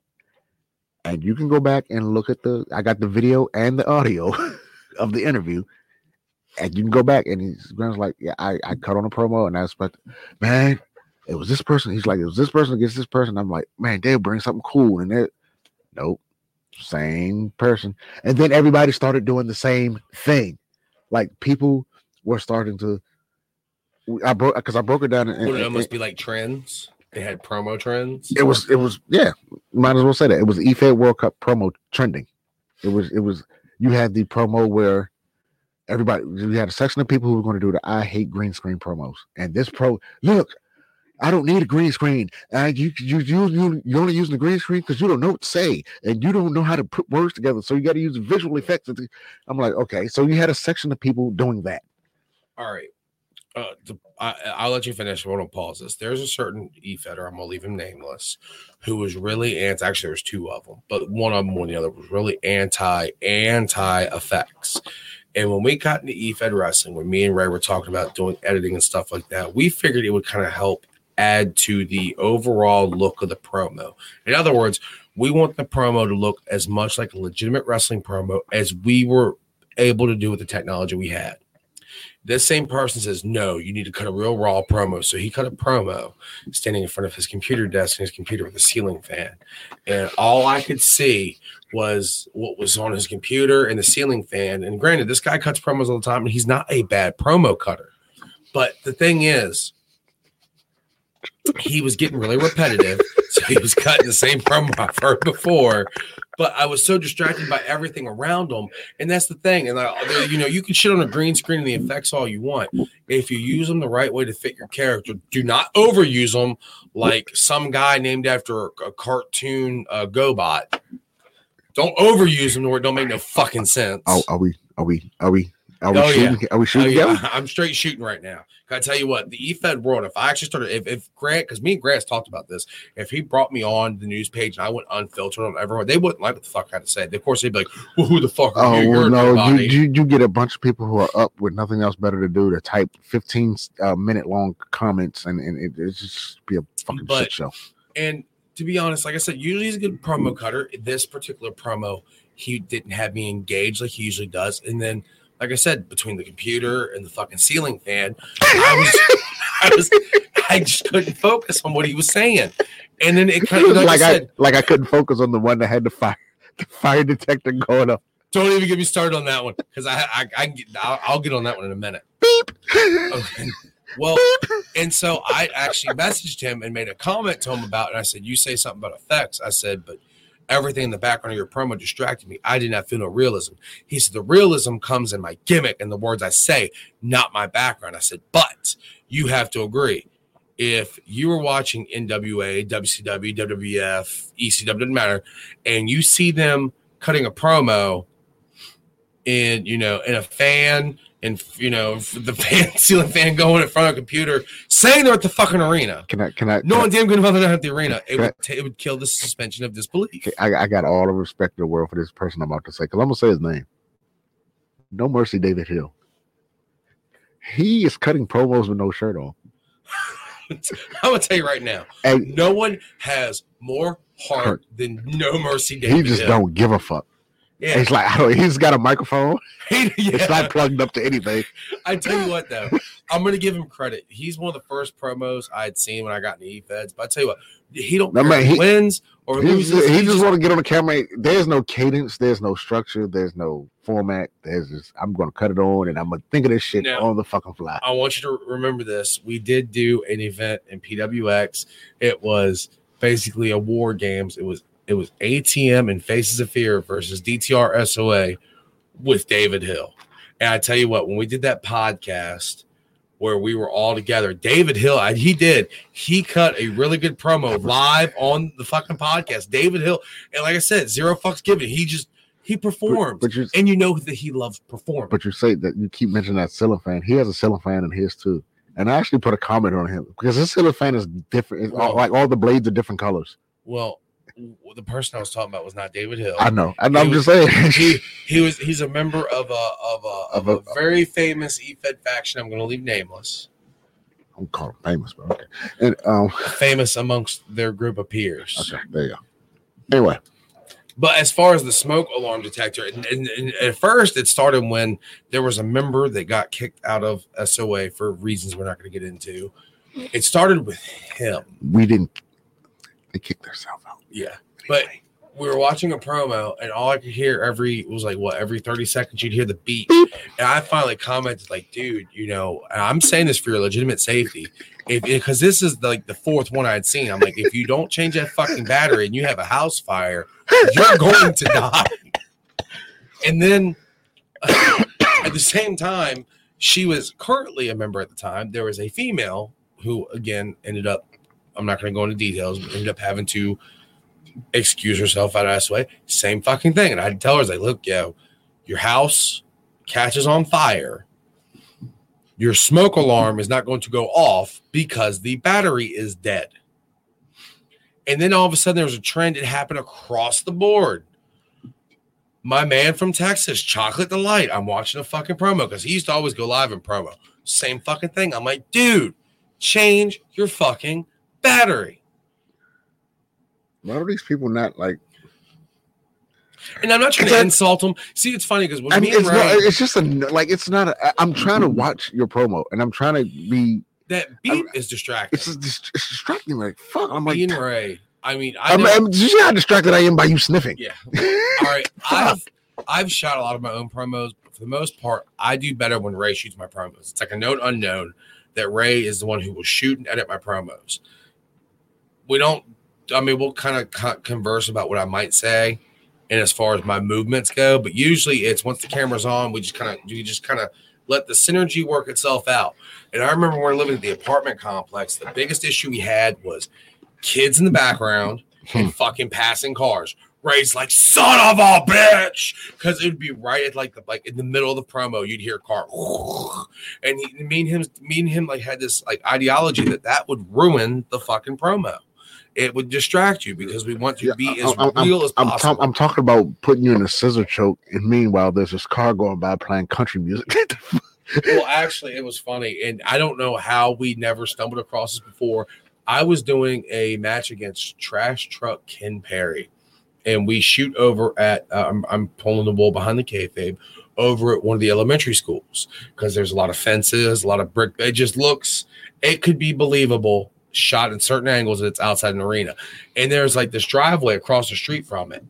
And you can go back and look at the I got the video and the audio of the interview and you can go back and he's like, yeah, I, I cut on a promo and I expect, man, it was this person. He's like, it was this person against this person. I'm like, man, they'll bring something cool. And it, nope, same person. And then everybody started doing the same thing. Like people were starting to. I broke because I broke it down. And, Would it almost be like trends? They had promo trends. It was. It was. Yeah, might as well say that. It was EFED World Cup promo trending. It was. It was. You had the promo where everybody. we had a section of people who were going to do the "I hate green screen" promos, and this pro. Look, I don't need a green screen. Uh, you you you you you're only using the green screen because you don't know what to say and you don't know how to put words together. So you got to use visual effects. I'm like, okay. So you had a section of people doing that. All right. Uh, the, I, will let you finish. I want to pause this. There's a certain e-fetter, I'm gonna leave him nameless, who was really anti. Actually, there's two of them, but one of them, one the other, was really anti anti effects. And when we got into e-fed wrestling, when me and Ray were talking about doing editing and stuff like that, we figured it would kind of help add to the overall look of the promo. In other words, we want the promo to look as much like a legitimate wrestling promo as we were able to do with the technology we had. This same person says, No, you need to cut a real raw promo. So he cut a promo standing in front of his computer desk and his computer with a ceiling fan. And all I could see was what was on his computer and the ceiling fan. And granted, this guy cuts promos all the time and he's not a bad promo cutter. But the thing is, he was getting really repetitive. so he was cutting the same promo I've heard before. But I was so distracted by everything around him. And that's the thing. And, I, you know, you can shit on a green screen and the effects all you want. If you use them the right way to fit your character, do not overuse them like some guy named after a, cartoon uh, GoBot. Don't overuse them it don't make no fucking sense. Oh, are we? Are we? Are we? Are we oh, shooting? Yeah. Are we shooting? Oh, yeah. I'm straight shooting right now. Can I tell you what? The EFED world, if I actually started, if, if Grant, because me and Grant talked about this, if he brought me on the news page and I went unfiltered on everyone, they wouldn't like what the fuck I had to say. Of course, they'd be like, well, who the fuck oh, you? Well, no, you, you, you, get a bunch of people who are up with nothing else better to do to type 15 uh, minute long comments and, and it, it's just be a fucking but, shit show. And to be honest, like I said, usually he's a good promo cutter. This particular promo, he didn't have me engaged like he usually does. And then like I said, between the computer and the fucking ceiling fan, I was, I was, I just couldn't focus on what he was saying. And then it kind of like, like I, said, like I couldn't focus on the one that had the fire, the fire detector going up. Don't even get me started on that one because I, I, I, I'll, I'll get on that one in a minute. Beep. Okay. Well, and so I actually messaged him and made a comment to him about, and I said, "You say something about effects." I said, "But." everything in the background of your promo distracted me. I did not feel no realism. He said, The realism comes in my gimmick and the words I say, not my background. I said, But you have to agree. If you were watching NWA, WCW, WWF, ECW, doesn't matter, and you see them cutting a promo in, you know, in a fan and you know the fan ceiling fan going in front of a computer saying they're at the fucking arena. Can I? Can I? No one damn good about they're at the arena. It would, it would kill the suspension of disbelief. I, I got all the respect in the world for this person I'm about to say because I'm gonna say his name. No mercy, David Hill. He is cutting promos with no shirt on. I'm gonna tell you right now, and no one has more heart, heart. than No Mercy David. He just Hill. don't give a fuck. Yeah. He's like, I don't, he's got a microphone. yeah. It's not plugged up to anything. I tell you what, though, I'm going to give him credit. He's one of the first promos I had seen when I got in the E-Feds. But I tell you what, he don't no, man, he, wins or loses. He, just want to get on the camera. There's no cadence. There's no structure. There's no format. There's just, I'm going to cut it on and I'm going to think of this shit now, on the fucking fly. I want you to remember this. We did do an event in PWX. It was basically a war games. It was it was ATM and Faces of Fear versus DTR SOA with David Hill. And I tell you what, when we did that podcast where we were all together, David Hill, he did, he cut a really good promo live on the fucking podcast. David Hill, and like I said, zero fucks given. He just he performed, but, but and you know that he loves performing. But you say that you keep mentioning that fan. He has a fan in his too. And I actually put a comment on him because his ceiling fan is different. Well, like all the blades are different colors. Well, the person I was talking about was not David Hill. I know. Know. I'm just saying. he he was he's a member of a of a of, a, a, very famous EFED faction. I'm going to leave nameless. I'm calling famous, but okay. And um, famous amongst their group of peers. Okay, there you go. Anyway. But as far as the smoke alarm detector, and, and, and, at first it started when there was a member that got kicked out of SOA for reasons we're not going to get into It started with him. We didn't. They kicked themselves. Yeah, but we were watching a promo, and all I could hear every was like what every thirty seconds you'd hear the beat, and I finally commented like, "Dude, you know, I'm saying this for your legitimate safety, if because this is like the fourth one I'd seen. I'm like, if you don't change that fucking battery and you have a house fire, you're going to die." And then at the same time, she was currently a member at the time. There was a female who, again, ended up. I'm not going to go into details, but ended up having to excuse herself out of this way. Same fucking thing. And I'd tell her, like, look, yo, your house catches on fire. Your smoke alarm is not going to go off because the battery is dead. And then all of a sudden, there was a trend. It happened across the board. My man from Texas, Chocolate Delight. I'm watching a fucking promo because he used to always go live in promo. Same fucking thing. I'm like, dude, change your fucking battery. Why are these people not like? And I'm not trying to insult them. See, it's funny because I mean, it's, Ray, not, it's just a like it's not. A, I'm trying to watch your promo, and I'm trying to be. That beat I'm, is distracting. It's, it's distracting. Like fuck. I'm like. Me and Ray. I mean, I I'm, I'm, you see how distracted I am by you sniffing. Yeah. All right. I've I've shot a lot of my own promos. For the most part, I do better when Ray shoots my promos. It's like a known unknown that Ray is the one who will shoot and edit my promos. We don't I mean, we'll kind of converse about what I might say, and as far as my movements go. But usually, it's once the camera's on, we just kind of you just kind of let the synergy work itself out. And I remember when we were living at the apartment complex, the biggest issue we had was kids in the background and hmm. fucking passing cars. Ray's like, son of a bitch. Cause it would be right at like the like in the middle of the promo, you'd hear a car. And he, me and him, me and him like had this like ideology that that would ruin the fucking promo it would distract you because we want to be as I'm, real I'm, as possible. I'm, I'm, talking about putting you in a scissor choke, and meanwhile, there's this car going by playing country music. well, actually, it was funny, and I don't know how we never stumbled across this before. I was doing a match against Trash Truck Ken Perry, and we shoot over at uh, I'm, I'm, pulling the wool behind the kayfabe over at one of the elementary schools because there's a lot of fences, a lot of brick. It just looks it could be believable shot in certain angles it's outside an arena. And there's like this driveway across the street from it.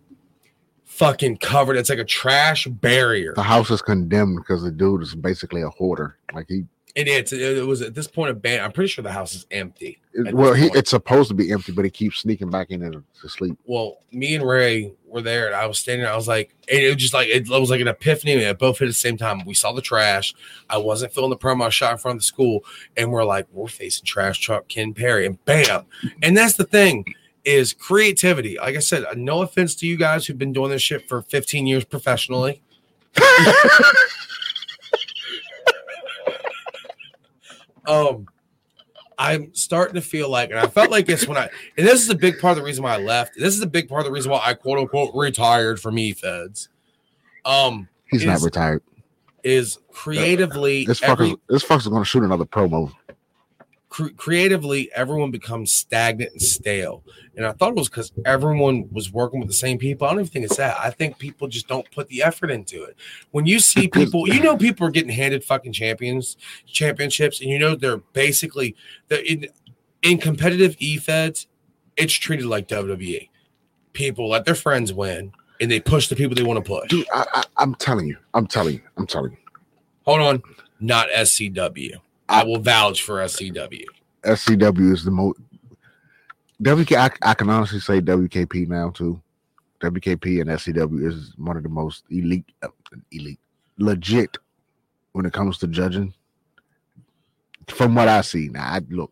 Fucking covered. It's like a trash barrier. The house is condemned because the dude is basically a hoarder. Like he and it's it was at this point of ban. I'm pretty sure the house is empty. well, he, it's supposed to be empty, but he keeps sneaking back in to sleep. Well, me and Ray were there, and I was standing. I was like, it was just like it was like an epiphany. We both hit at the same time. We saw the trash. I wasn't filling the promo shot in front of the school, and we're like, we're facing trash truck Ken Perry, and bam! And that's the thing is creativity. Like I said, uh, no offense to you guys who've been doing this shit for 15 years professionally. um I'm starting to feel like, and I felt like this when I, and this is a big part of the reason why I left. This is a big part of the reason why I quote unquote retired from eFeds. Um, he's is, not retired. Is creatively this fucker, this fucker's going to shoot another promo cre- creatively everyone becomes stagnant and stale. And I thought it was because everyone was working with the same people. I don't even think it's that. I think people just don't put the effort into it. When you see people, you know, people are getting handed fucking champions, championships, and you know they're basically they're in, in competitive e-feds. It's treated like WWE. People let their friends win, and they push the people they want to push. Dude, I, I, I'm telling you, I'm telling you, I'm telling you. Hold on, not SCW. I will vouch for SCW. SCW is the most. WK, I, I can honestly say WKP now too. WKP and SCW is one of the most elite, uh, elite, legit when it comes to judging. From what I see now, I look,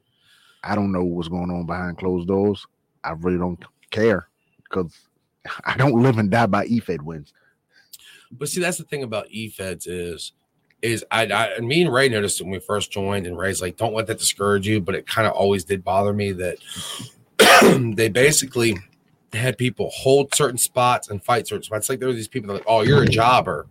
I don't know what's going on behind closed doors. I really don't care because I don't live and die by EFED wins. But see, that's the thing about EFEDs is is I, I me and Ray noticed when we first joined, and Ray's like, "Don't let that discourage you," but it kind of always did bother me that they basically had people hold certain spots and fight certain spots. Like there were these people that like, "Oh, you're a jobber,"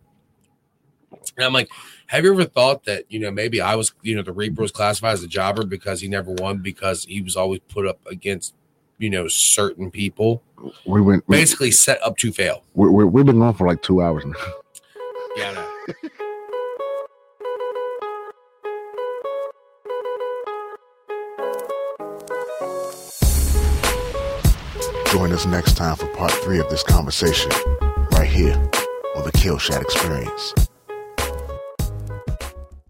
and I'm like, "Have you ever thought that you know maybe I was you know the Reaper was classified as a jobber because he never won because he was always put up against you know certain people." We went we, basically set up to fail. We, we, have been going for like two hours now. Yeah. Join us next time for part three of this conversation, right here on the Killshot Experience.